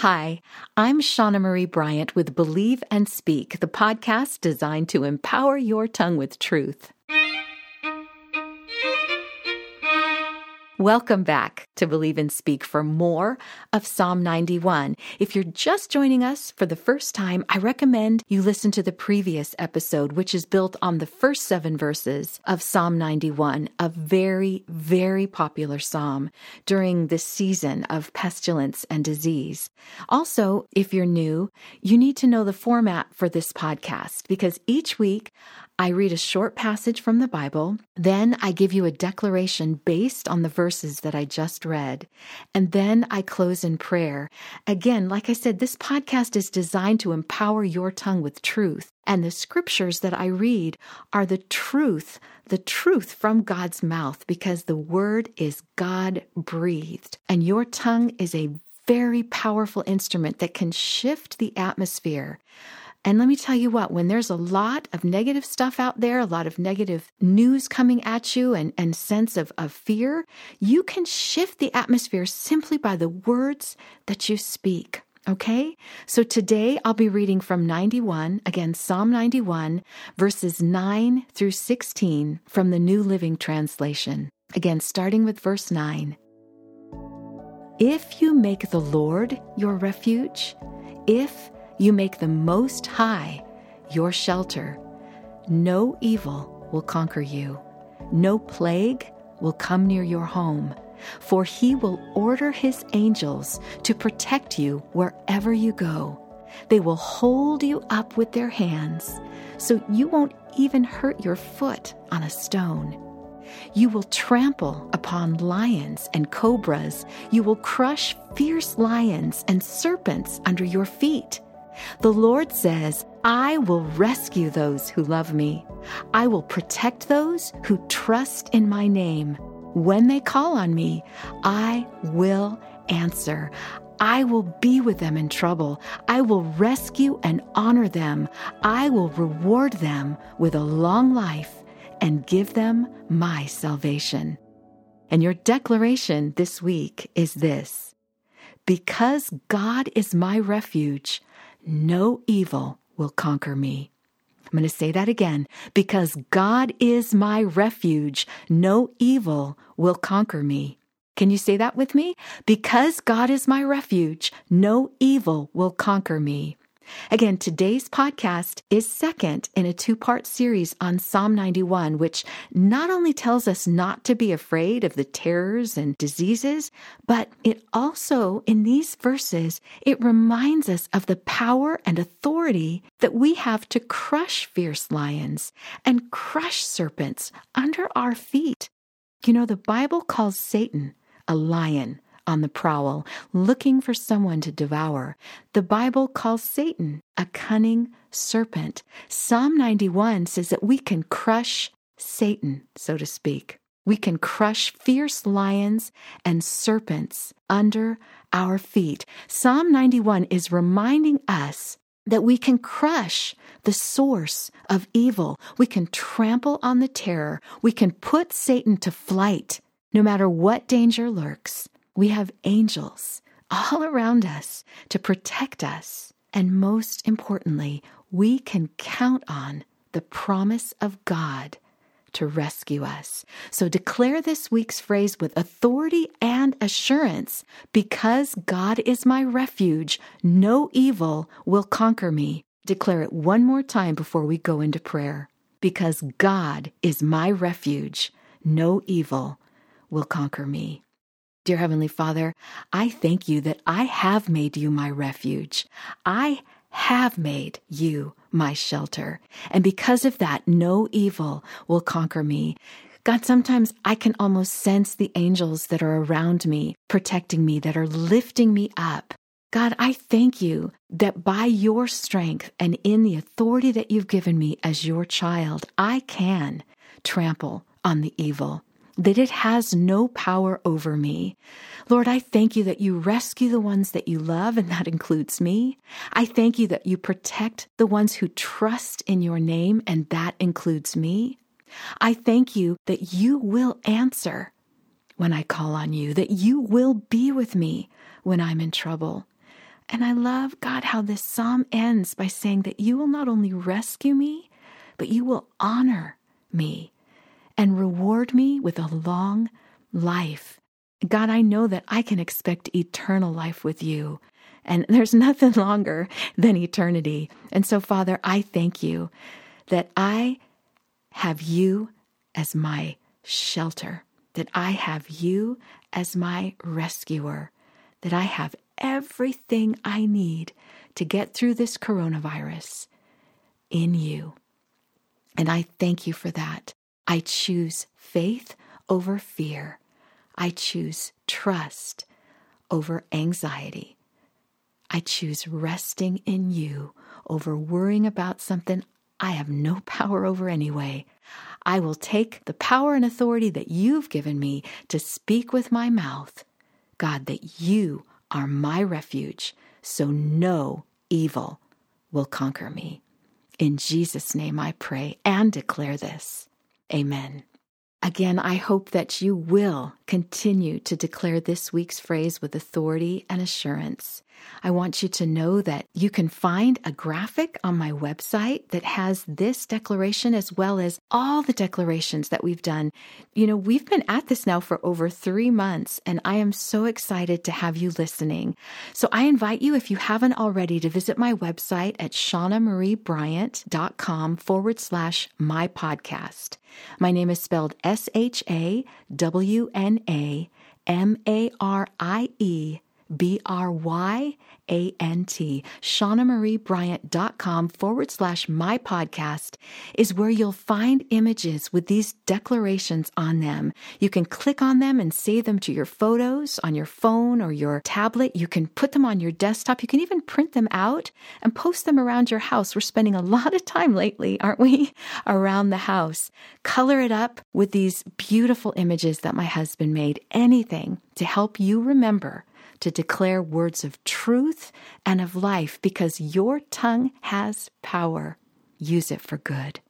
Hi, I'm Shawna Marie Bryant with Believe and Speak, the podcast designed to empower your tongue with truth. Welcome back to Believe and Speak for more of Psalm 91. If you're just joining us for the first time, I recommend you listen to the previous episode, which is built on the first seven verses of Psalm 91, a very, very popular psalm during this season of pestilence and disease. Also, if you're new, you need to know the format for this podcast because each week I read a short passage from the Bible, then I give you a declaration based on the verses that I just read, and then I close in prayer. Again, like I said, this podcast is designed to empower your tongue with truth, and the scriptures that I read are the truth, the truth from God's mouth, because the word is God breathed, and your tongue is a very powerful instrument that can shift the atmosphere. And let me tell you what, when there's a lot of negative stuff out there, a lot of negative news coming at you and, and sense of, of fear, you can shift the atmosphere simply by the words that you speak. Okay? So today I'll be reading from 91, again, Psalm 91, verses 9 through 16 from the New Living Translation. Again, starting with verse 9. If you make the Lord your refuge, if you make the Most High your shelter. No evil will conquer you, no plague will come near your home, for he will order his angels to protect you wherever you go. They will hold you up with their hands, so you won't even hurt your foot on a stone. You will trample upon lions and cobras. You will crush fierce lions and serpents under your feet. The Lord says, I will rescue those who love me. I will protect those who trust in my name. When they call on me, I will answer. I will be with them in trouble. I will rescue and honor them. I will reward them with a long life and give them my salvation. And your declaration this week is this Because God is my refuge, no evil will conquer me. I'm going to say that again. Because God is my refuge, no evil will conquer me. Can you say that with me? Because God is my refuge, no evil will conquer me. Again, today's podcast is second in a two part series on Psalm 91, which not only tells us not to be afraid of the terrors and diseases, but it also, in these verses, it reminds us of the power and authority that we have to crush fierce lions and crush serpents under our feet. You know, the Bible calls Satan a lion on the prowl, looking for someone to devour. The Bible calls Satan a cunning serpent. Psalm 91 says that we can crush Satan, so to speak. We can crush fierce lions and serpents under our feet. Psalm 91 is reminding us that we can crush the source of evil. We can trample on the terror. We can put Satan to flight no matter what danger lurks. We have angels all around us to protect us. And most importantly, we can count on the promise of God to rescue us. So declare this week's phrase with authority and assurance because God is my refuge, no evil will conquer me. Declare it one more time before we go into prayer. Because God is my refuge, no evil will conquer me. Dear Heavenly Father, I thank you that I have made you my refuge. I have made you my shelter. And because of that, no evil will conquer me. God, sometimes I can almost sense the angels that are around me, protecting me, that are lifting me up. God, I thank you that by your strength and in the authority that you've given me as your child, I can trample on the evil that it has no power over me. Lord, I thank you that you rescue the ones that you love, and that includes me. I thank you that you protect the ones who trust in your name, and that includes me. I thank you that you will answer when I call on you, that you will be with me when I'm in trouble. And I love, God, how this psalm ends by saying that you will not only rescue me, but you will honor me and reward me with a long life. God, I know that I can expect eternal life with you. And there's nothing longer than eternity. And so, Father, I thank you that I have you as my shelter, that I have you as my rescuer, that I have everything I need to get through this coronavirus in you. And I thank you for that. I choose faith over fear. I choose trust over anxiety. I choose resting in you over worrying about something I have no power over anyway. I will take the power and authority that you've given me to speak with my mouth. God, that you are my refuge, so no evil will conquer me. In Jesus' name I pray and declare this. Amen. Again, I hope that you will continue to declare this week's phrase with authority and assurance. I want you to know that you can find a graphic on my website that has this declaration as well as all the declarations that we've done. You know, we've been at this now for over three months, and I am so excited to have you listening. So I invite you, if you haven't already, to visit my website at shawnamariebryant.com forward slash my podcast. My name is spelled S H A W N A M A R I E B R Y A N T. ShawnaMarieBryant.com forward slash my podcast is where you'll find images with these declarations on them. You can click on them and save them to your photos on your phone or your tablet. You can put them on your desktop. You can even print them out and post them around your house. We're spending a lot of time lately, aren't we? Around the house. Color it up with these beautiful images that my husband made. Anything to help you remember to declare words of truth and of life because your tongue has power. Use it for good.